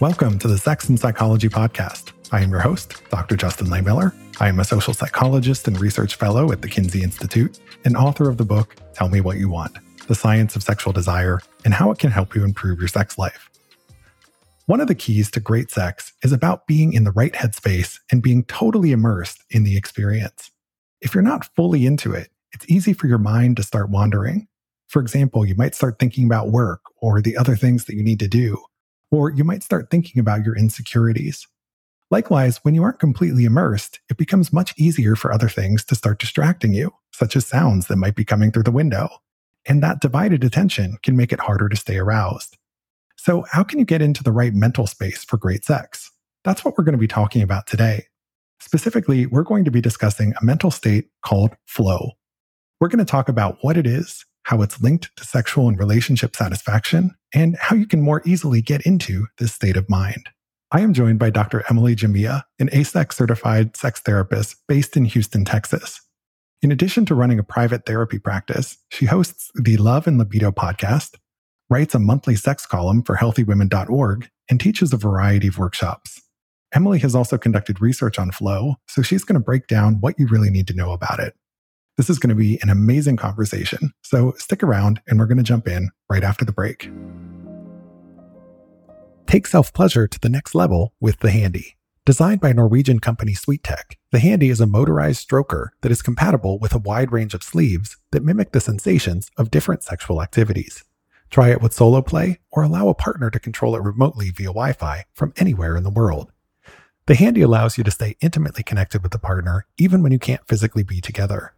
Welcome to the Sex and Psychology Podcast. I am your host, Dr. Justin Lehmiller. I am a social psychologist and research fellow at the Kinsey Institute and author of the book, Tell Me What You Want The Science of Sexual Desire and How It Can Help You Improve Your Sex Life. One of the keys to great sex is about being in the right headspace and being totally immersed in the experience. If you're not fully into it, it's easy for your mind to start wandering. For example, you might start thinking about work or the other things that you need to do or you might start thinking about your insecurities. Likewise, when you aren't completely immersed, it becomes much easier for other things to start distracting you, such as sounds that might be coming through the window. And that divided attention can make it harder to stay aroused. So, how can you get into the right mental space for great sex? That's what we're going to be talking about today. Specifically, we're going to be discussing a mental state called flow. We're going to talk about what it is, how it's linked to sexual and relationship satisfaction, and how you can more easily get into this state of mind. I am joined by Dr. Emily Jamea, an AASECT certified sex therapist based in Houston, Texas. In addition to running a private therapy practice, she hosts the Love and Libido podcast, writes a monthly sex column for healthywomen.org, and teaches a variety of workshops. Emily has also conducted research on flow, so she's going to break down what you really need to know about it. This is going to be an amazing conversation. So stick around and we're going to jump in right after the break. Take self pleasure to the next level with the Handy. Designed by Norwegian company SweetTech, the Handy is a motorized stroker that is compatible with a wide range of sleeves that mimic the sensations of different sexual activities. Try it with solo play or allow a partner to control it remotely via Wi Fi from anywhere in the world. The Handy allows you to stay intimately connected with the partner even when you can't physically be together.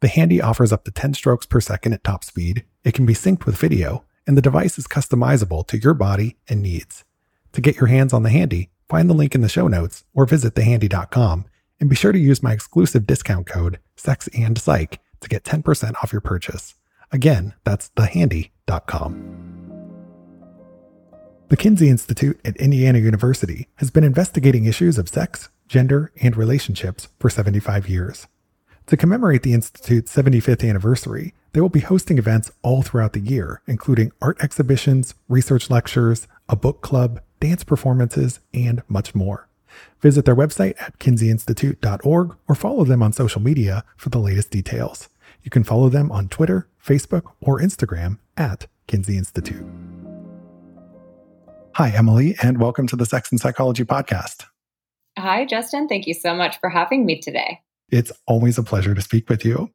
The Handy offers up to 10 strokes per second at top speed. It can be synced with video, and the device is customizable to your body and needs. To get your hands on the Handy, find the link in the show notes or visit thehandy.com and be sure to use my exclusive discount code SEXANDPSYCH to get 10% off your purchase. Again, that's thehandy.com. The Kinsey Institute at Indiana University has been investigating issues of sex, gender, and relationships for 75 years. To commemorate the Institute's 75th anniversary, they will be hosting events all throughout the year, including art exhibitions, research lectures, a book club, dance performances, and much more. Visit their website at kinseyinstitute.org or follow them on social media for the latest details. You can follow them on Twitter, Facebook, or Instagram at Kinsey Institute. Hi, Emily, and welcome to the Sex and Psychology Podcast. Hi, Justin. Thank you so much for having me today. It's always a pleasure to speak with you.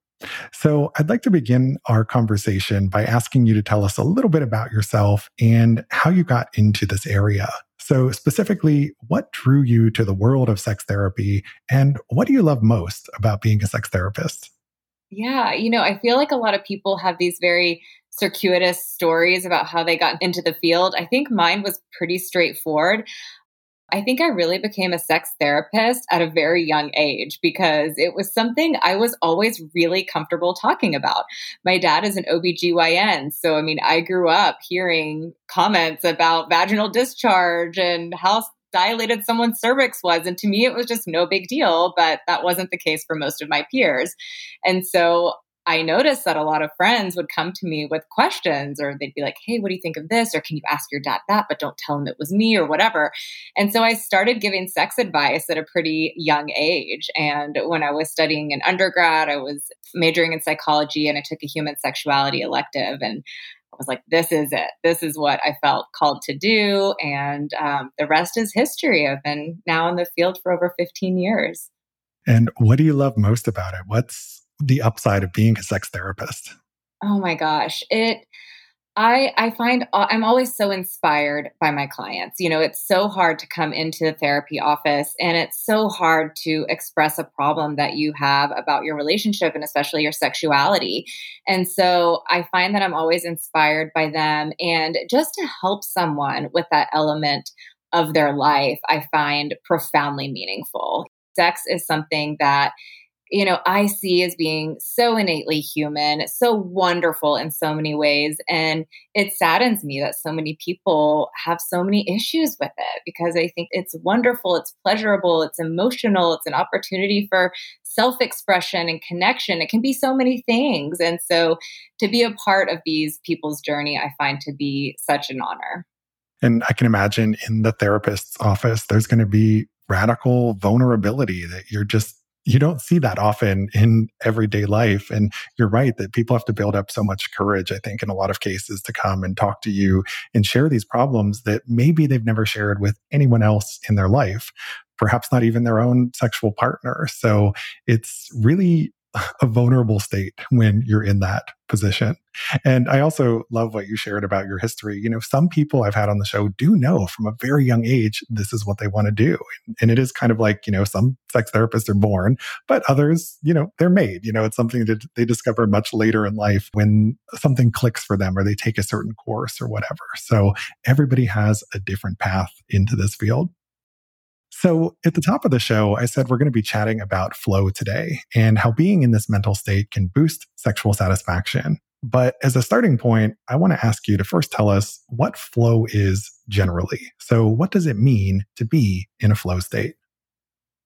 So, I'd like to begin our conversation by asking you to tell us a little bit about yourself and how you got into this area. So, specifically, what drew you to the world of sex therapy and what do you love most about being a sex therapist? Yeah, you know, I feel like a lot of people have these very circuitous stories about how they got into the field. I think mine was pretty straightforward. I think I really became a sex therapist at a very young age because it was something I was always really comfortable talking about. My dad is an OBGYN. So, I mean, I grew up hearing comments about vaginal discharge and how dilated someone's cervix was. And to me, it was just no big deal, but that wasn't the case for most of my peers. And so I noticed that a lot of friends would come to me with questions or they'd be like, Hey, what do you think of this? Or can you ask your dad that, but don't tell him it was me or whatever. And so I started giving sex advice at a pretty young age. And when I was studying in undergrad, I was majoring in psychology and I took a human sexuality elective. And I was like, this is it. This is what I felt called to do. And um, the rest is history. I've been now in the field for over 15 years. And what do you love most about it? What's the upside of being a sex therapist? Oh my gosh. It I I find uh, I'm always so inspired by my clients. You know, it's so hard to come into the therapy office and it's so hard to express a problem that you have about your relationship and especially your sexuality. And so I find that I'm always inspired by them and just to help someone with that element of their life, I find profoundly meaningful. Sex is something that you know, I see as being so innately human, so wonderful in so many ways. And it saddens me that so many people have so many issues with it because I think it's wonderful, it's pleasurable, it's emotional, it's an opportunity for self expression and connection. It can be so many things. And so to be a part of these people's journey, I find to be such an honor. And I can imagine in the therapist's office, there's going to be radical vulnerability that you're just you don't see that often in everyday life. And you're right that people have to build up so much courage, I think, in a lot of cases to come and talk to you and share these problems that maybe they've never shared with anyone else in their life, perhaps not even their own sexual partner. So it's really a vulnerable state when you're in that position. And I also love what you shared about your history. You know, some people I've had on the show do know from a very young age this is what they want to do. And it is kind of like, you know, some sex therapists are born, but others, you know, they're made. You know, it's something that they discover much later in life when something clicks for them or they take a certain course or whatever. So everybody has a different path into this field. So, at the top of the show, I said we're going to be chatting about flow today and how being in this mental state can boost sexual satisfaction. But as a starting point, I want to ask you to first tell us what flow is generally. So, what does it mean to be in a flow state?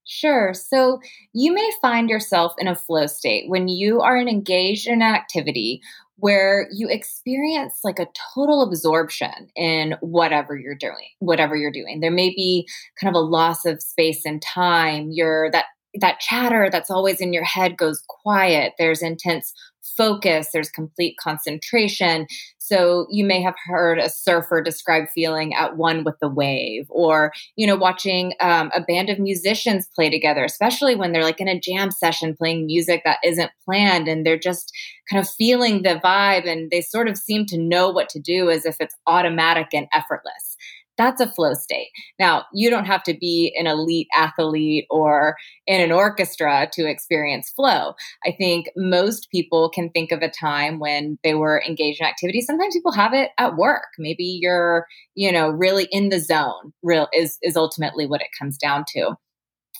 Sure. So you may find yourself in a flow state when you are engaged in an activity where you experience like a total absorption in whatever you're doing whatever you're doing. There may be kind of a loss of space and time. You're that that chatter that's always in your head goes quiet. There's intense focus, there's complete concentration. So you may have heard a surfer describe feeling at one with the wave, or you know, watching um, a band of musicians play together, especially when they're like in a jam session playing music that isn't planned, and they're just kind of feeling the vibe, and they sort of seem to know what to do as if it's automatic and effortless that's a flow state. Now, you don't have to be an elite athlete or in an orchestra to experience flow. I think most people can think of a time when they were engaged in activity. Sometimes people have it at work. Maybe you're, you know, really in the zone. Real is is ultimately what it comes down to.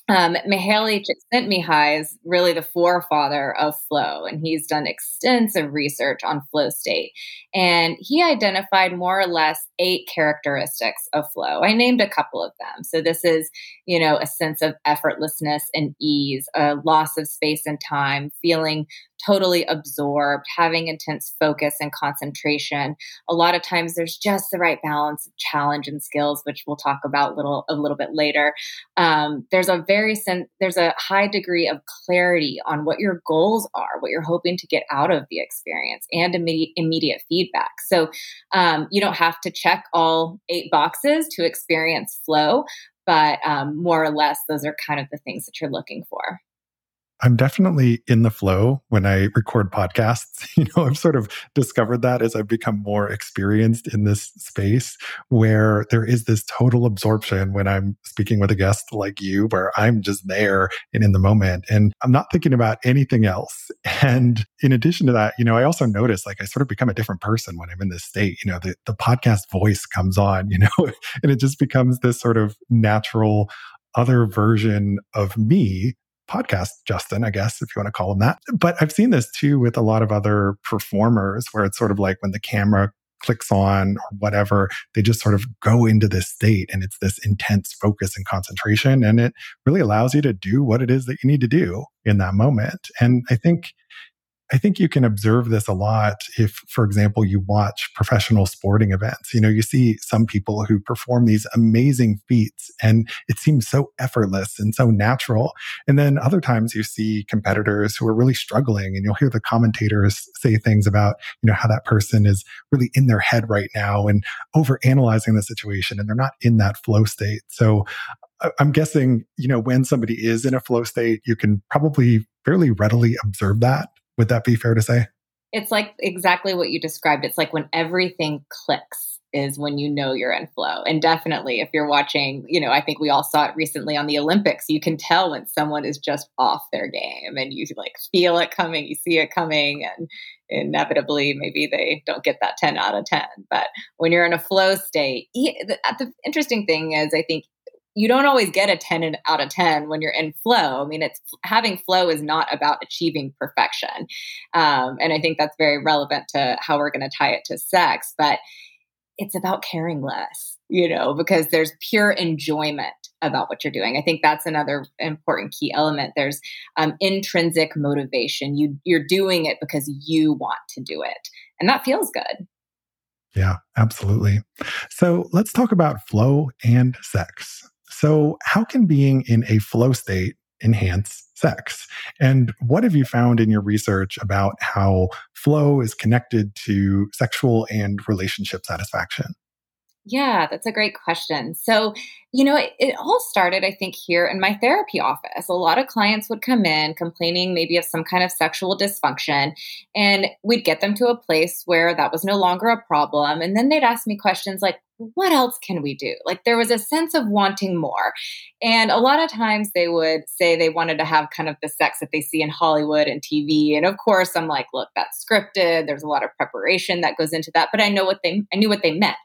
Um, Mihaly Csikszentmihalyi is really the forefather of flow, and he's done extensive research on flow state. And he identified more or less eight characteristics of flow. I named a couple of them. So this is, you know, a sense of effortlessness and ease, a loss of space and time, feeling totally absorbed, having intense focus and concentration. A lot of times there's just the right balance of challenge and skills, which we'll talk about little a little bit later. Um, there's a very sen- there's a high degree of clarity on what your goals are, what you're hoping to get out of the experience, and immediate immediate feedback. So um, you don't have to check all eight boxes to experience flow, but um, more or less those are kind of the things that you're looking for. I'm definitely in the flow when I record podcasts. You know, I've sort of discovered that as I've become more experienced in this space where there is this total absorption when I'm speaking with a guest like you, where I'm just there and in the moment and I'm not thinking about anything else. And in addition to that, you know, I also notice like I sort of become a different person when I'm in this state. You know, the, the podcast voice comes on, you know, and it just becomes this sort of natural other version of me podcast Justin, I guess, if you want to call him that. But I've seen this too with a lot of other performers where it's sort of like when the camera clicks on or whatever, they just sort of go into this state and it's this intense focus and concentration. And it really allows you to do what it is that you need to do in that moment. And I think I think you can observe this a lot if, for example, you watch professional sporting events. You know, you see some people who perform these amazing feats and it seems so effortless and so natural. And then other times you see competitors who are really struggling and you'll hear the commentators say things about, you know, how that person is really in their head right now and over analyzing the situation and they're not in that flow state. So I'm guessing, you know, when somebody is in a flow state, you can probably fairly readily observe that would that be fair to say? It's like exactly what you described. It's like when everything clicks is when you know you're in flow. And definitely if you're watching, you know, I think we all saw it recently on the Olympics, you can tell when someone is just off their game and you like feel it coming, you see it coming and inevitably maybe they don't get that 10 out of 10 but when you're in a flow state the, uh, the interesting thing is i think you don't always get a 10 out of 10 when you're in flow. I mean, it's having flow is not about achieving perfection. Um, and I think that's very relevant to how we're going to tie it to sex, but it's about caring less, you know, because there's pure enjoyment about what you're doing. I think that's another important key element. There's um, intrinsic motivation. You you're doing it because you want to do it, and that feels good. Yeah, absolutely. So let's talk about flow and sex. So, how can being in a flow state enhance sex? And what have you found in your research about how flow is connected to sexual and relationship satisfaction? Yeah, that's a great question. So, you know, it, it, all started, I think, here in my therapy office. A lot of clients would come in complaining maybe of some kind of sexual dysfunction, and we'd get them to a place where that was no longer a problem. And then they'd ask me questions like, what else can we do? Like there was a sense of wanting more. And a lot of times they would say they wanted to have kind of the sex that they see in Hollywood and TV. And of course, I'm like, look, that's scripted. There's a lot of preparation that goes into that. But I know what they, I knew what they meant.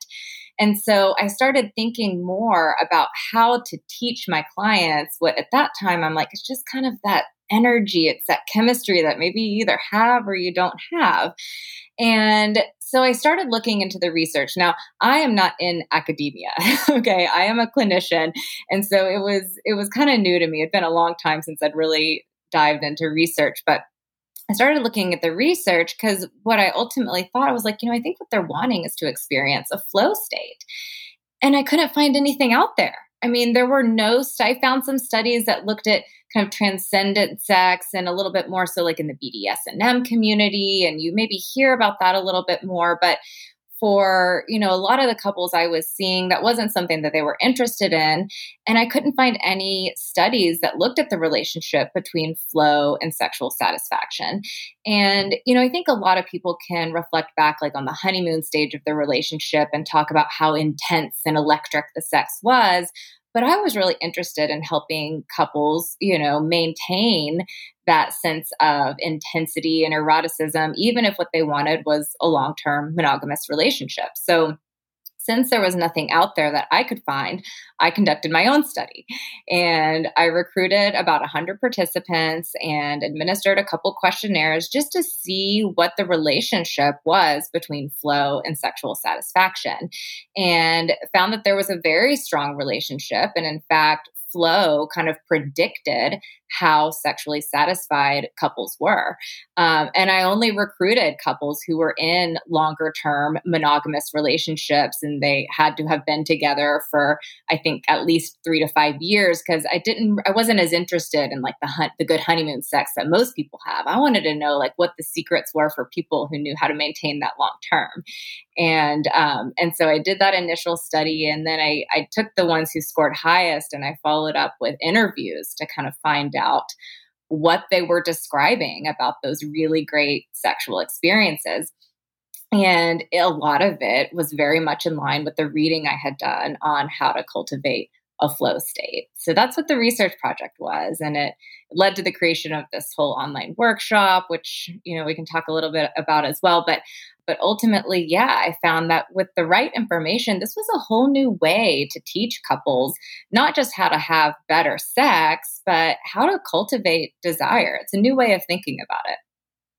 And so I started thinking more about how to teach my clients what at that time I'm like, it's just kind of that energy, it's that chemistry that maybe you either have or you don't have. And so I started looking into the research. Now, I am not in academia. okay, I am a clinician, and so it was it was kind of new to me. It'd been a long time since I'd really dived into research, but I started looking at the research because what I ultimately thought I was like, you know, I think what they're wanting is to experience a flow state. And I couldn't find anything out there. I mean, there were no, I found some studies that looked at kind of transcendent sex and a little bit more so like in the BDSM community. And you maybe hear about that a little bit more. But for you know a lot of the couples i was seeing that wasn't something that they were interested in. And i couldn't find any studies that looked at the relationship between flow and sexual satisfaction. And you know i think a lot of people can reflect back like on the honeymoon stage of their relationship and talk about how intense and electric the sex was but I was really interested in helping couples, you know, maintain that sense of intensity and eroticism, even if what they wanted was a long term monogamous relationship. So since there was nothing out there that I could find, I conducted my own study. And I recruited about 100 participants and administered a couple questionnaires just to see what the relationship was between flow and sexual satisfaction. And found that there was a very strong relationship. And in fact, flow kind of predicted how sexually satisfied couples were. Um, and I only recruited couples who were in longer term monogamous relationships and they had to have been together for, I think, at least three to five years because I didn't, I wasn't as interested in like the hunt, the good honeymoon sex that most people have. I wanted to know like what the secrets were for people who knew how to maintain that long term. And, um, and so I did that initial study and then I, I took the ones who scored highest and I followed up with interviews to kind of find out what they were describing about those really great sexual experiences. And a lot of it was very much in line with the reading I had done on how to cultivate a flow state. So that's what the research project was. And it led to the creation of this whole online workshop, which, you know, we can talk a little bit about as well. But but ultimately, yeah, I found that with the right information, this was a whole new way to teach couples not just how to have better sex, but how to cultivate desire. It's a new way of thinking about it.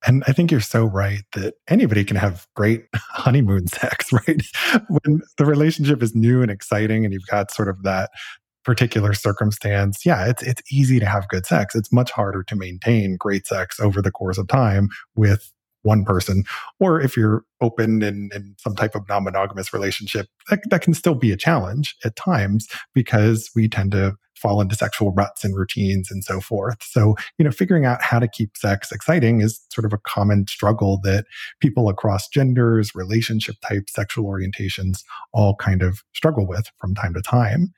And I think you're so right that anybody can have great honeymoon sex, right? when the relationship is new and exciting and you've got sort of that particular circumstance, yeah, it's it's easy to have good sex. It's much harder to maintain great sex over the course of time with one person. Or if you're open in, in some type of non monogamous relationship, that, that can still be a challenge at times because we tend to fall into sexual ruts and routines and so forth. So, you know, figuring out how to keep sex exciting is sort of a common struggle that people across genders, relationship types, sexual orientations all kind of struggle with from time to time.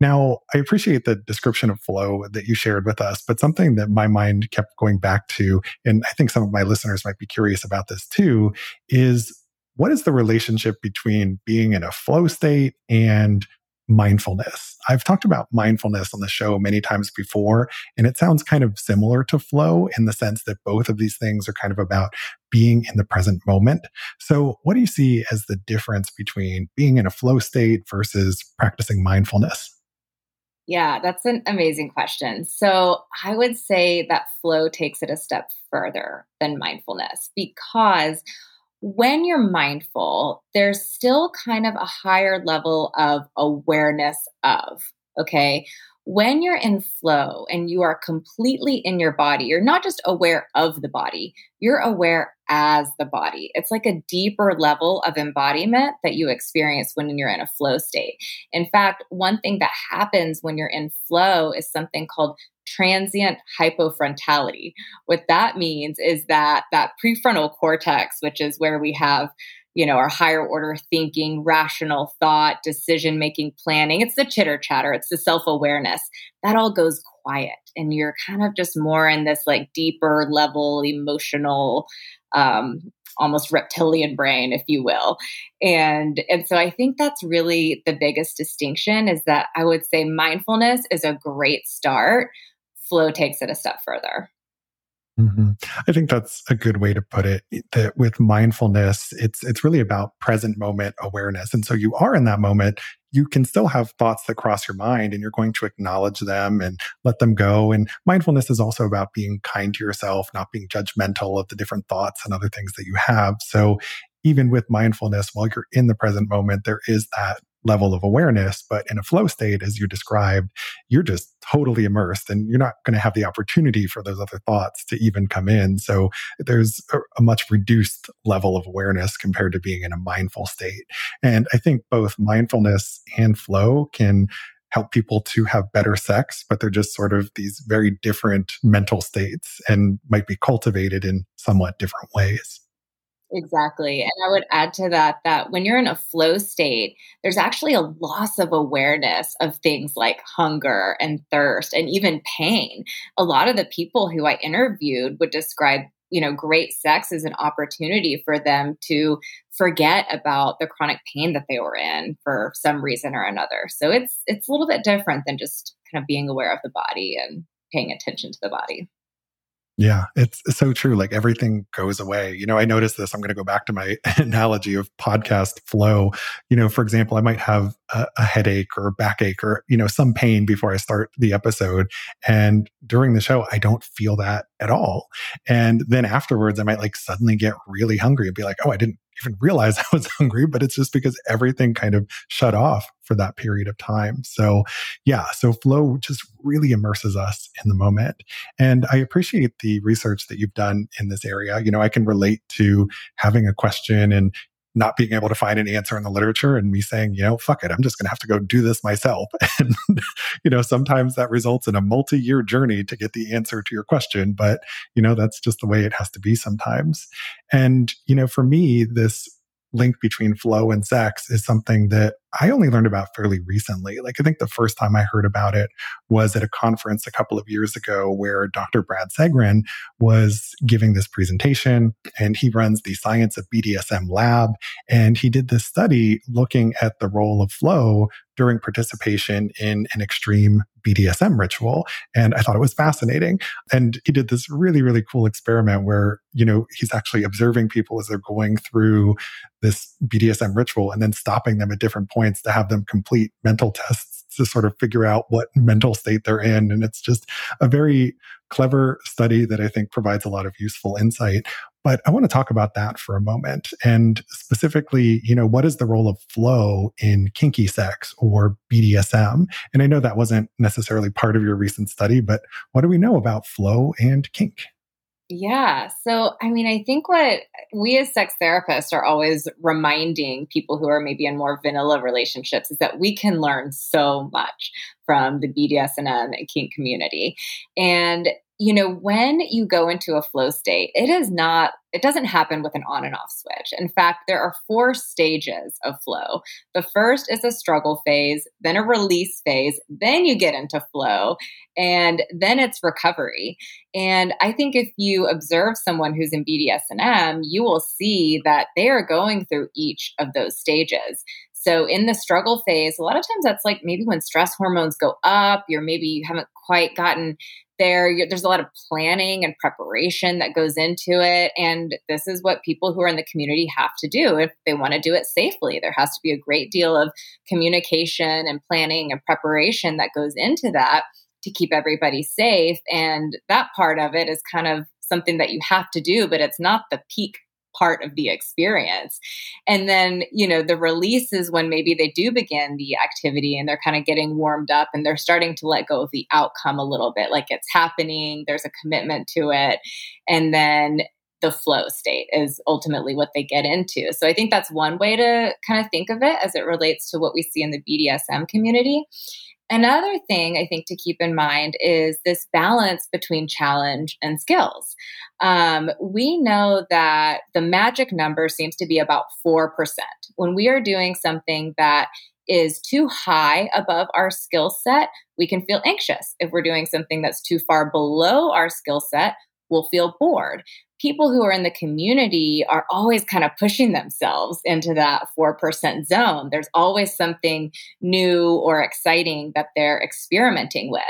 Now, I appreciate the description of flow that you shared with us, but something that my mind kept going back to, and I think some of my listeners might be curious about this too, is what is the relationship between being in a flow state and mindfulness? I've talked about mindfulness on the show many times before, and it sounds kind of similar to flow in the sense that both of these things are kind of about being in the present moment. So, what do you see as the difference between being in a flow state versus practicing mindfulness? Yeah, that's an amazing question. So I would say that flow takes it a step further than mindfulness because when you're mindful, there's still kind of a higher level of awareness of, okay? when you're in flow and you are completely in your body, you're not just aware of the body, you're aware as the body. It's like a deeper level of embodiment that you experience when you're in a flow state. In fact, one thing that happens when you're in flow is something called transient hypofrontality. What that means is that that prefrontal cortex, which is where we have you know, our higher order thinking, rational thought, decision making, planning. It's the chitter chatter, it's the self awareness. That all goes quiet. And you're kind of just more in this like deeper level, emotional, um, almost reptilian brain, if you will. And, and so I think that's really the biggest distinction is that I would say mindfulness is a great start. Flow takes it a step further. Mm-hmm. I think that's a good way to put it. That with mindfulness, it's it's really about present moment awareness. And so you are in that moment. You can still have thoughts that cross your mind, and you're going to acknowledge them and let them go. And mindfulness is also about being kind to yourself, not being judgmental of the different thoughts and other things that you have. So even with mindfulness, while you're in the present moment, there is that level of awareness. But in a flow state, as you described, you're just totally immersed and you're not going to have the opportunity for those other thoughts to even come in. So there's a, a, much reduced level of awareness compared to being in a mindful state. And I think both mindfulness and flow can help people to have better sex, but they're just sort of these very different mental states and might be cultivated in somewhat different ways. Exactly. And I would add to that that when you're in a flow state, there's actually a loss of awareness of things like hunger and thirst and even pain. A lot of the people who I interviewed would describe, you know, great sex as an opportunity for them to forget about the chronic pain that they were in for some reason or another. So it's it's a little bit different than just kind of being aware of the body and paying attention to the body. Yeah, it's so true. Like everything goes away. You know, I noticed this. I'm going to go back to my analogy of podcast flow. You know, for example, I might have a, a, headache or a backache or, you know, some pain before I start the episode. And during the show, I don't feel that at all. And then afterwards, I might like suddenly get really hungry and be like, oh, I didn't even realize I was hungry, but it's just because everything kind of shut off for that period of time. So, yeah, so flow just really immerses us in the moment. And I appreciate the research that you've done in this area. You know, I can relate to having a question and not being able to find an answer in the literature and me saying, you know, fuck it, I'm just going to have to go do this myself. And, you know, sometimes that results in a multi year journey to get the answer to your question. But, you know, that's just the way it has to be sometimes. And, you know, for me, this link between flow and sex is something that I only learned about fairly recently. Like, I think the first time I heard about it was at a conference a couple of years ago where Dr. Brad Sagarin was giving this presentation and he runs the Science of BDSM lab. And he did this study looking at the role of flow during participation in an extreme BDSM ritual. And I thought it was fascinating. And he did this really, really cool experiment where, you know, he's actually observing people as they're going through this BDSM ritual and then stopping them at different points to have them complete mental tests to sort of figure out what mental state they're in. And it's just a very clever study that I think provides a lot of useful insight. But I want to talk about that for a moment. And specifically, you know, what is the role of flow in kinky sex or BDSM? And I know that wasn't necessarily part of your recent study, but what do we know about flow and kink? Yeah. So, I mean, I think what we as sex therapists are always reminding people who are maybe in more vanilla relationships is that we can learn so much from the BDSM and kink community. And you know, when you go into a flow state, it is not, it doesn't happen with an on and off switch. In fact, there are four stages of flow. The first is a struggle phase, then a release phase, then you get into flow, and then it's recovery. And I think if you observe someone who's in BDSM, you will see that they are going through each of those stages. So in the struggle phase, a lot of times that's like maybe when stress hormones go up, you're maybe you haven't quite gotten there. There's a lot of planning and preparation that goes into it. And this is what people who are in the community have to do if they want to do it safely. There has to be a great deal of communication and planning and preparation that goes into that to keep everybody safe. And that part of it is kind of something that you have to do, but it's not the peak part of the experience. And then, you know, the release is when maybe they do begin the activity and they're kind of getting warmed up and they're starting to let go of the outcome a little bit, like it's happening, there's a commitment to it. And then the flow state is ultimately what they get into. So I think that's one way to kind of think of it as it relates to what we see in the BDSM community. Another thing I think to keep in mind is this balance between challenge and skills. Um, we know that the magic number seems to be about 4%. When we are doing something that is too high above our skill set, we can feel anxious. If we're doing something that's too far below our skill set, we'll feel bored people who are in the community are always kind of pushing themselves into that 4% zone. There's always something new or exciting that they're experimenting with.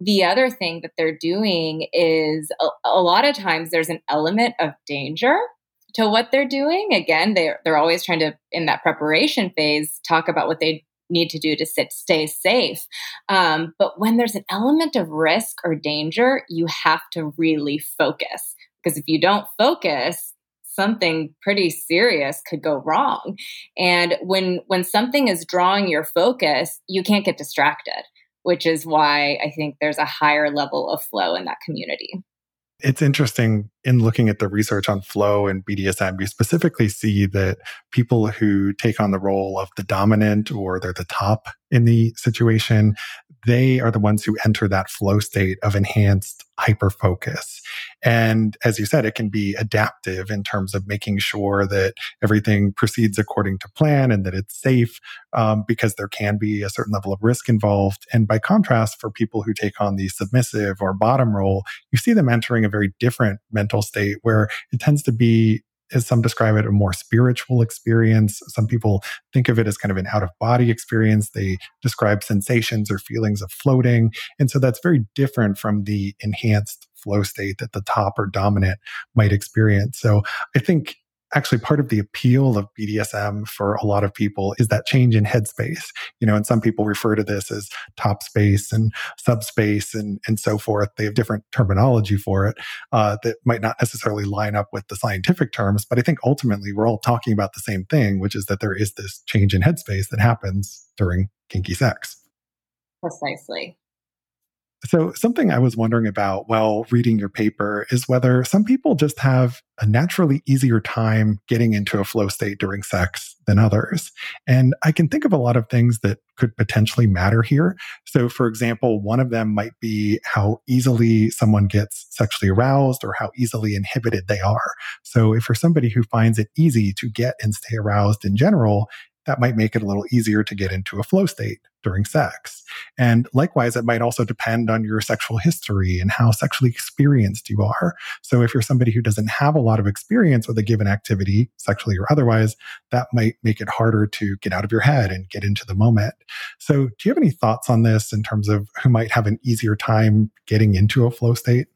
The other thing that they're doing is a, a lot of times there's an element of danger to what they're doing. Again, they're, they're always trying to, in that preparation phase, talk about what they need to do to sit, stay safe. Um, but when there's an element of risk or danger, you have to really focus. Because if you don't focus, something pretty serious could go wrong. And when when something is drawing your focus, you can't get distracted, which is why I think there's a higher level of flow in that community. It's interesting in looking at the research on flow and BDSM, you specifically see that people who take on the role of the dominant or they're the top in the situation, they are the ones who enter that flow state of enhanced hyper focus. And as you said, it can be adaptive in terms of making sure that everything proceeds according to plan and that it's safe um, because there can be a certain level of risk involved. And by contrast, for people who take on the submissive or bottom role, you see them entering a very different mental state where it tends to be as some describe it, a more spiritual experience. Some people think of it as kind of an out of body experience. They describe sensations or feelings of floating. And so that's very different from the enhanced flow state that the top or dominant might experience. So I think actually part of the appeal of BDSM for a lot of people is that change in headspace. You know, and some people refer to this as top space and subspace and, and so forth. They have different terminology for it uh, that might not necessarily line up with the scientific terms. But I think ultimately we're all talking about the same thing, which is that there is this change in headspace that happens during kinky sex. Precisely. So, something I was wondering about while reading your paper is whether some people just have a naturally easier time getting into a flow state during sex than others. And I can think of a lot of things that could potentially matter here. So, for example, one of them might be how easily someone gets sexually aroused or how easily inhibited they are. So, if you're somebody who finds it easy to get and stay aroused in general, that might make it a little easier to get into a flow state during sex. And likewise, it might also depend on your sexual history and how sexually experienced you are. So if you're somebody who doesn't have a lot of experience with a given activity, sexually or otherwise, that might make it harder to get out of your head and get into the moment. So do you have any thoughts on this in terms of who might have an easier time getting into a flow state?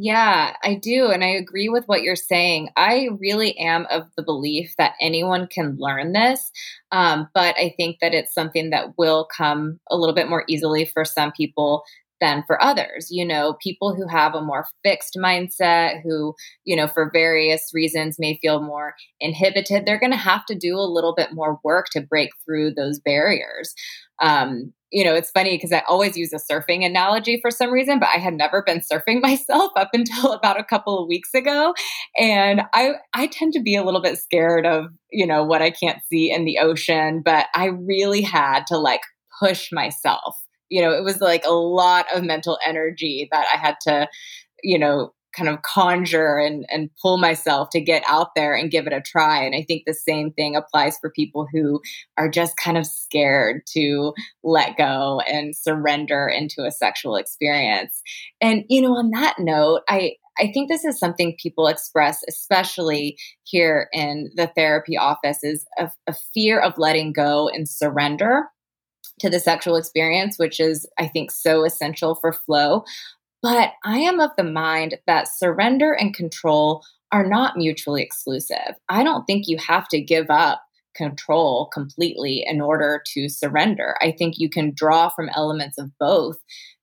Yeah, I do. And I agree with what you're saying. I really am of the belief that anyone can learn this. Um, but I think that it's something that will come a little bit more easily for some people than for others. You know, people who have a more fixed mindset, who, you know, for various reasons may feel more inhibited, they're going to have to do a little bit more work to break through those barriers. Um, you know, it's funny because I always use a surfing analogy for some reason, but I had never been surfing myself up until about a couple of weeks ago. And I I tend to be a little bit scared of, you know, what I can't see in the ocean, but I really had to like push myself. You know, it was like a lot of mental energy that I had to, you know, kind of conjure and, and pull myself to get out there and give it a try. And I think the same thing applies for people who are just kind of scared to let go and surrender into a sexual experience. And, you know, on that note, I, I think this is something people express, especially here in the therapy office, is a, a fear of letting go and surrender to the sexual experience, which is, I think, so essential for flow. But I am of the mind that surrender and control are not mutually exclusive. I don't think you have to give up control completely in order to surrender. I think you can draw from elements of both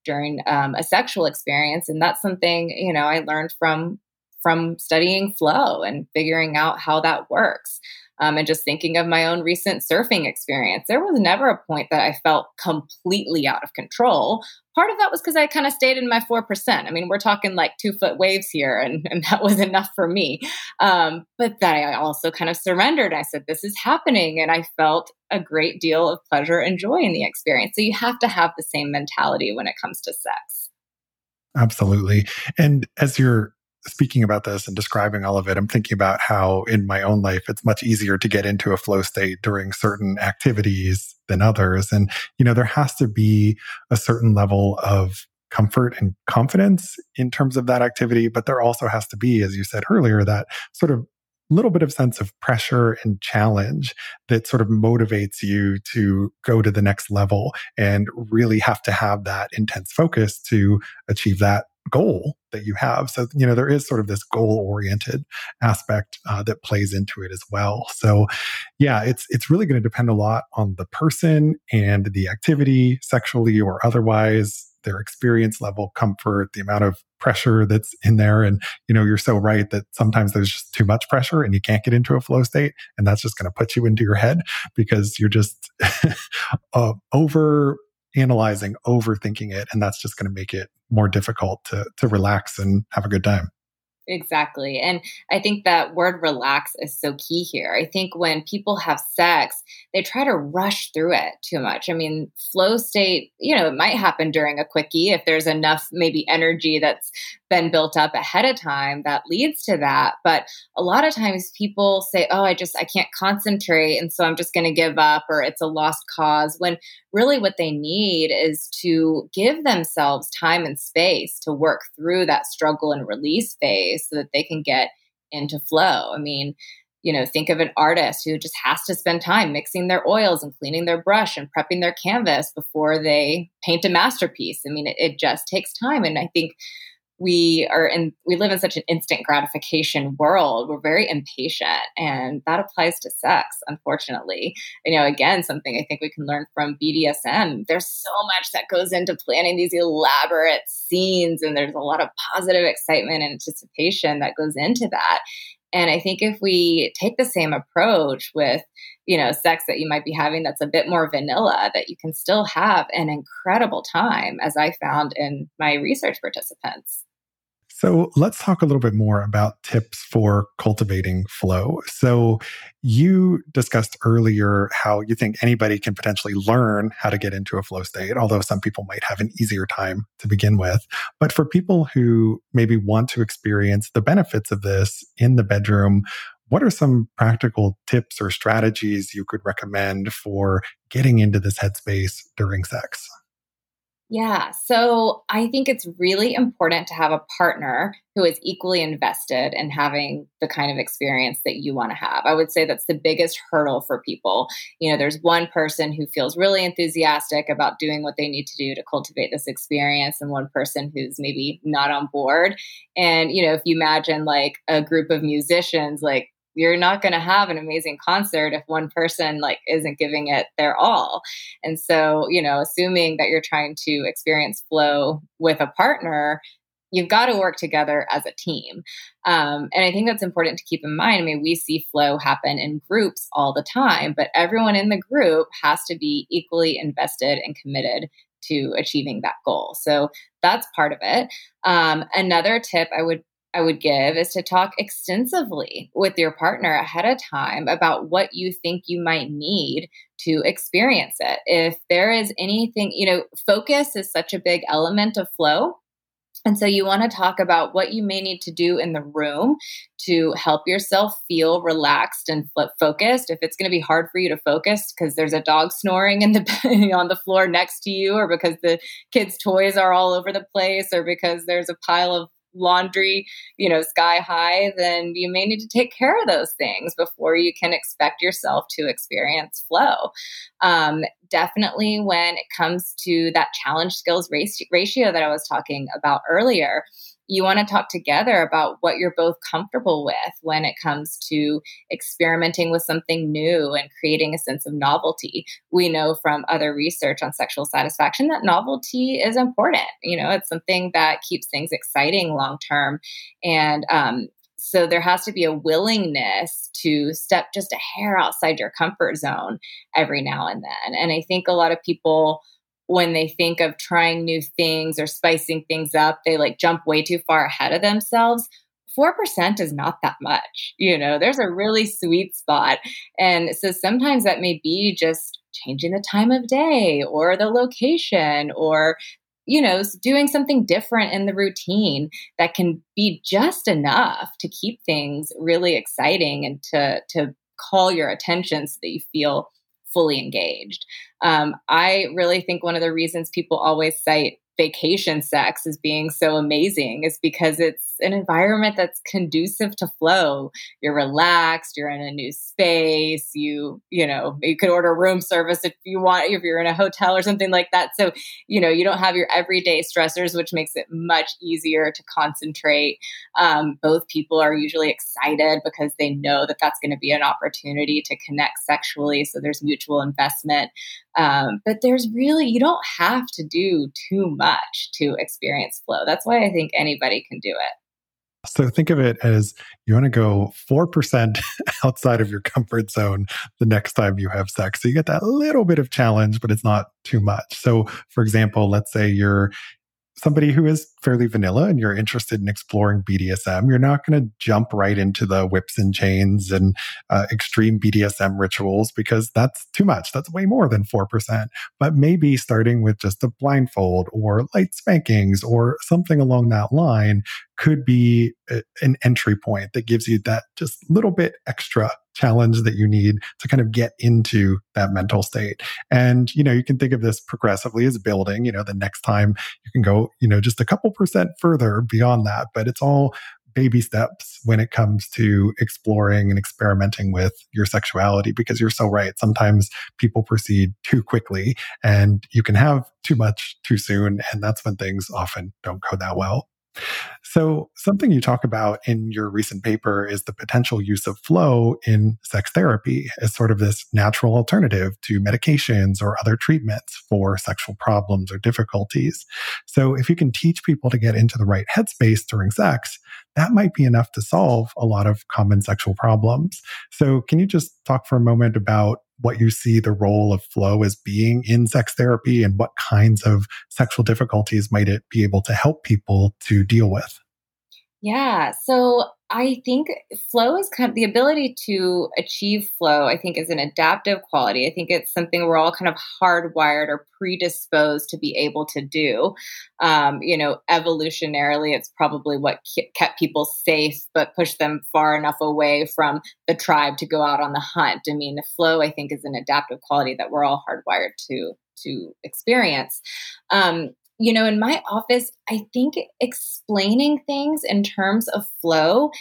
during um, a sexual experience. And that's something, you know, I learned from from studying flow and figuring out how that works. Um, and just thinking of my own recent surfing experience, there was never a point that I felt completely out of control. Part of that was because I kind of stayed in my 4%. I mean, we're talking like two foot waves here, and, and that was enough for me. Um, but that I also kind of surrendered. I said, This is happening. And I felt a great deal of pleasure and joy in the experience. So you have to have the same mentality when it comes to sex. Absolutely. And as you're speaking about this and describing all of it, I'm thinking about how in my own life, it's much easier to get into a flow state during certain activities than others. And, you know, there has to be a certain level of comfort and confidence in terms of that activity. But there also has to be, as you said earlier, that sort of little bit of sense of pressure and challenge that sort of motivates you to go to the next level and really have to have that intense focus to achieve that goal that you have. So, you know, there is sort of this goal oriented aspect uh, that plays into it as well. So, yeah, it's it's really going to depend a lot on the person and the activity, sexually or otherwise, their experience level, comfort, the amount of pressure that's in there. And, you know, you're so right that sometimes there's just too much pressure and you can't get into a flow state. And that's just going to put you into your head because you're just uh, over analyzing, overthinking it. And that's just going to make it more difficult to, to relax and have a good time. Exactly. And I think that word relax is so key here. I think when people have sex, they try to rush through it too much. I mean, flow state, you know, it might happen during a quickie if there's enough maybe energy that's been built up ahead of time that leads to that. But a lot of times people say, oh, I just, I can't concentrate. And so I'm just going to give up or it's a lost cause. When really what they need is to give themselves time and space to work through that struggle and release phase so that they can get into flow. I mean, you know, think of an artist who just has to spend time mixing their oils and cleaning their brush and prepping their canvas before they paint a masterpiece. I mean, it, it just takes time. And I think we are in we live in such an instant gratification world. We're very impatient and that applies to sex unfortunately. You know again something i think we can learn from bdsm there's so much that goes into planning these elaborate scenes and there's a lot of positive excitement and anticipation that goes into that. And i think if we take the same approach with you know sex that you might be having that's a bit more vanilla that you can still have an incredible time as i found in my research participants so let's talk a little bit more about tips for cultivating flow. So you discussed earlier how you think anybody can potentially learn how to get into a flow state, although some people might have an easier time to begin with. But for people who maybe want to experience the benefits of this in the bedroom, what are some practical tips or strategies you could recommend for getting into this headspace during sex? Yeah. So I think it's really important to have a partner who is equally invested in having the kind of experience that you want to have. I would say that's the biggest hurdle for people. You know, there's one person who feels really enthusiastic about doing what they need to do to cultivate this experience, and one person who's maybe not on board. And, you know, if you imagine like a group of musicians, like you're not going to have an amazing concert if one person like isn't giving it their all. And so you know assuming that you're trying to experience flow with a partner you've got to work together as a team. Um, and i think that's important to keep in mind. I mean we see flow happen in groups all the time but everyone in the group has to be equally invested and committed to achieving that goal. So that's part of it. Um, another tip i would I would give is to talk extensively with your partner ahead of time about what you think you might need to experience it. If there is anything, you know, focus is such a big element of flow. And so you want to talk about what you may need to do in the room to help yourself feel relaxed and focused. If it's going to be hard for you to focus because there's a dog snoring in the on the floor next to you or because the kids' toys are all over the place or because there's a pile of laundry, you know, sky high, then you may need to take care of those things before you can expect yourself to experience flow. Um, definitely when it comes to that challenge skills ratio that I was talking about earlier, you want to talk together about what you're both comfortable with when it comes to experimenting with something new and creating a sense of novelty. We know from other research on sexual satisfaction that novelty is important. You know, it's something that keeps things exciting long term. And um, so there has to be a willingness to step just a hair outside your comfort zone every now and then. And I think a lot of people, when they think of trying new things or spicing things up, they like jump way too far ahead of themselves. 4% is not that much. You know, there's a really sweet spot. And so sometimes that may be just changing the time of day or the location or you know, doing something different in the routine that can be just enough to keep things really exciting and to to call your attention so that you feel fully engaged. Um, I really think one of the reasons people always cite vacation sex as being so amazing is because it's an environment that's conducive to flow. You're relaxed, you're in a new space, you, you know, you could order room service if you want, if you're in a hotel or something like that. So, you know, you don't have your everyday stressors, which makes it much easier to concentrate. Um, both people are usually excited because they know that that's going to be an opportunity to connect sexually. So there's mutual investment. Um, but there's really, you don't have to do too much to experience flow. That's why I think anybody can do it. So think of it as you want to go 4% outside of your comfort zone the next time you have sex. So you get that little bit of challenge, but it's not too much. So, for example, let's say you're somebody who is fairly vanilla and you're interested in exploring BDSM, you're not going to jump right into the whips and chains and uh, extreme BDSM rituals because that's too much. That's way more than 4%. But maybe starting with just a blindfold or light spankings or something along that line could be a, an entry point that gives you that just little bit extra challenge that you need to kind of get into that mental state. And, you know, you can think of this progressively as building, you know, the next time you can go, you know, just a couple percent further beyond that, but it's all baby steps when it comes to exploring and experimenting with your sexuality because you're so right. Sometimes people proceed too quickly and you can have too much too soon. And that's when things often don't go that well. So, something you talk about in your recent paper is the potential use of flow in sex therapy as sort of this natural alternative to medications or other treatments for sexual problems or difficulties. So, if you can teach people to get into the right headspace during sex, that might be enough to solve a lot of common sexual problems. So, can you just talk for a moment about what you see the role of flow as being in sex therapy and what kinds of sexual difficulties might it be able to help people to deal with? Yeah. So I think flow is kind of the ability to achieve flow, I think is an adaptive quality. I think it's something we're all kind of hardwired or predisposed to be able to do. Um, you know, evolutionarily, it's probably what kept people safe, but pushed them far enough away from the tribe to go out on the hunt. I mean, the flow, I think, is an adaptive quality that we're all hardwired to to experience. Um, you know, in my office, I think explaining things in terms of flow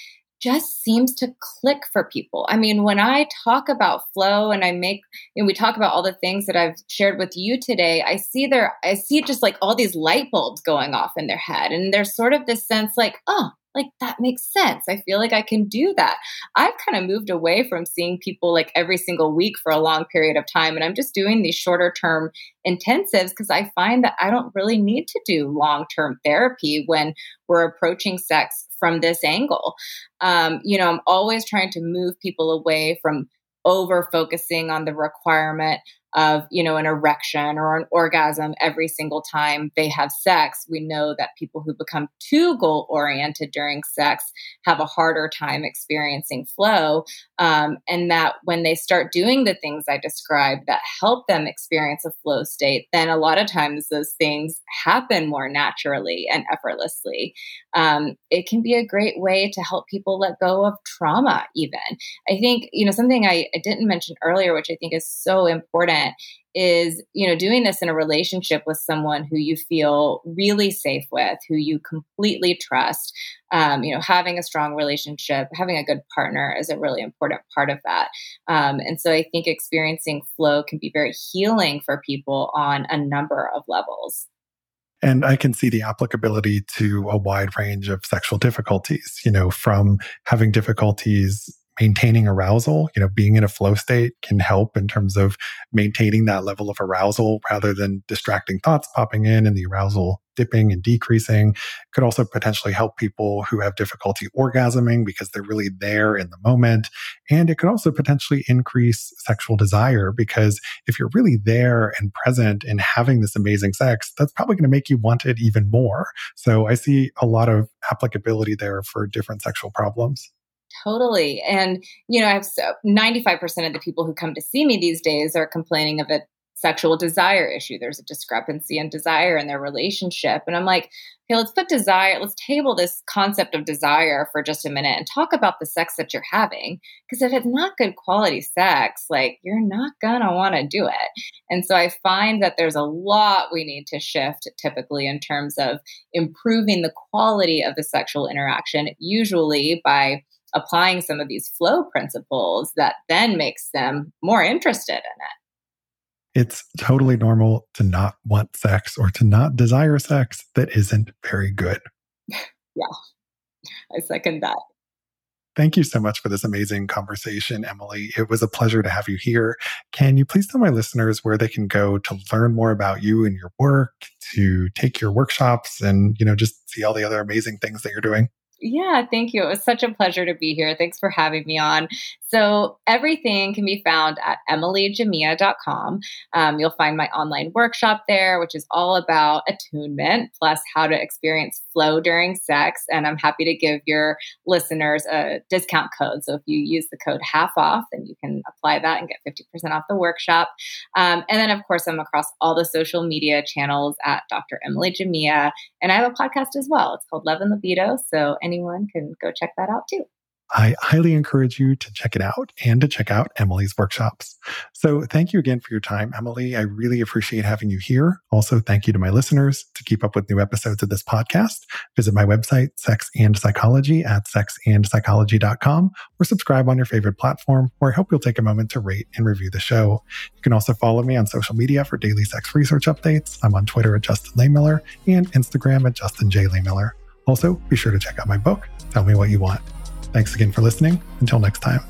just seems to click for people. I mean, when I talk about flow and I make and we talk about all the things that I've shared with you today, I see there I see just like all these light bulbs going off in their head and there's sort of this sense like, "Oh, like that makes sense. I feel like I can do that. I've kind of moved away from seeing people like every single week for a long period of time. And I'm just doing these shorter term intensives because I find that I don't really need to do long term therapy when we're approaching sex from this angle. Um, you know, I'm always trying to move people away from over focusing on the requirement of, you know, an erection or an orgasm every single time they have sex. We know that people who become too goal oriented during sex have a harder time experiencing flow. Um, and that when they start doing the things I described that help them experience a flow state, then a lot of times those things happen more naturally and effortlessly. Um, it can be a great way to help people let go of trauma, even. I think, you know, something I, I didn't mention earlier, which I think is so important is you know doing this in a relationship with someone who you feel really safe with who you completely trust um, you know having a strong relationship having a good partner is a really important part of that. Um, and so i think experiencing flow can be very healing for people on a number of levels. And I can see the applicability to a wide range of sexual difficulties, you know, from having difficulties maintaining arousal. You know, being in a flow state can help in terms of maintaining that level of arousal rather than distracting thoughts popping in and the arousal dipping and decreasing. Could also potentially help people who have difficulty orgasming because they're really there in the moment. And it could also potentially increase sexual desire because if you're really there and present and having this amazing sex, that's probably going to make you want it even more. So I see a lot of applicability there for different sexual problems. Totally. And, you know, I have so 95% of the people who come to see me these days are complaining of a sexual desire issue. There's a discrepancy in desire in their relationship. And I'm like, okay, let's put desire, let's table this concept of desire for just a minute and talk about the sex that you're having. Because if it's not good quality sex, like you're not gonna wanna do it. And so I find that there's a lot we need to shift typically in terms of improving the quality of the sexual interaction, usually by applying some of these flow principles that then makes them more interested in it. It's totally normal to not want sex or to not desire sex that isn't very good. yeah, I second that. Thank you so much for this amazing conversation, Emily. It was a pleasure to have you here. Can you please tell my listeners where they can go to learn more about you and your work, to take your workshops and, you know, just see all the other amazing things that you're doing? Yeah, thank you. It was such a pleasure to be here. Thanks for having me on. So, everything can be found at emilyjamea.com. Um, you'll find my online workshop there, which is all about attunement plus how to experience flow during sex. And I'm happy to give your listeners a discount code. So, if you use the code half off, then you can apply that and get 50% off the workshop. Um, and then, of course, I'm across all the social media channels at Dr. Emily Jamea. And I have a podcast as well. It's called Love and Libido. So, anyone can go check that out too. I highly encourage you to check it out and to check out Emily's workshops. So thank you again for your time, Emily. I really appreciate having you here. Also, thank you to my listeners to keep up with new episodes of this podcast. Visit my website, Sex and Psychology at sexandpsychology.com or subscribe on your favorite platform where I hope you'll take a moment to rate and review the show. You can also follow me on social media for daily sex research updates. I'm on Twitter at Justin Lehmiller and Instagram at Justin J. Lehmiller. Also, be sure to check out my book, Tell Me What You Want. Thanks again for listening. Until next time.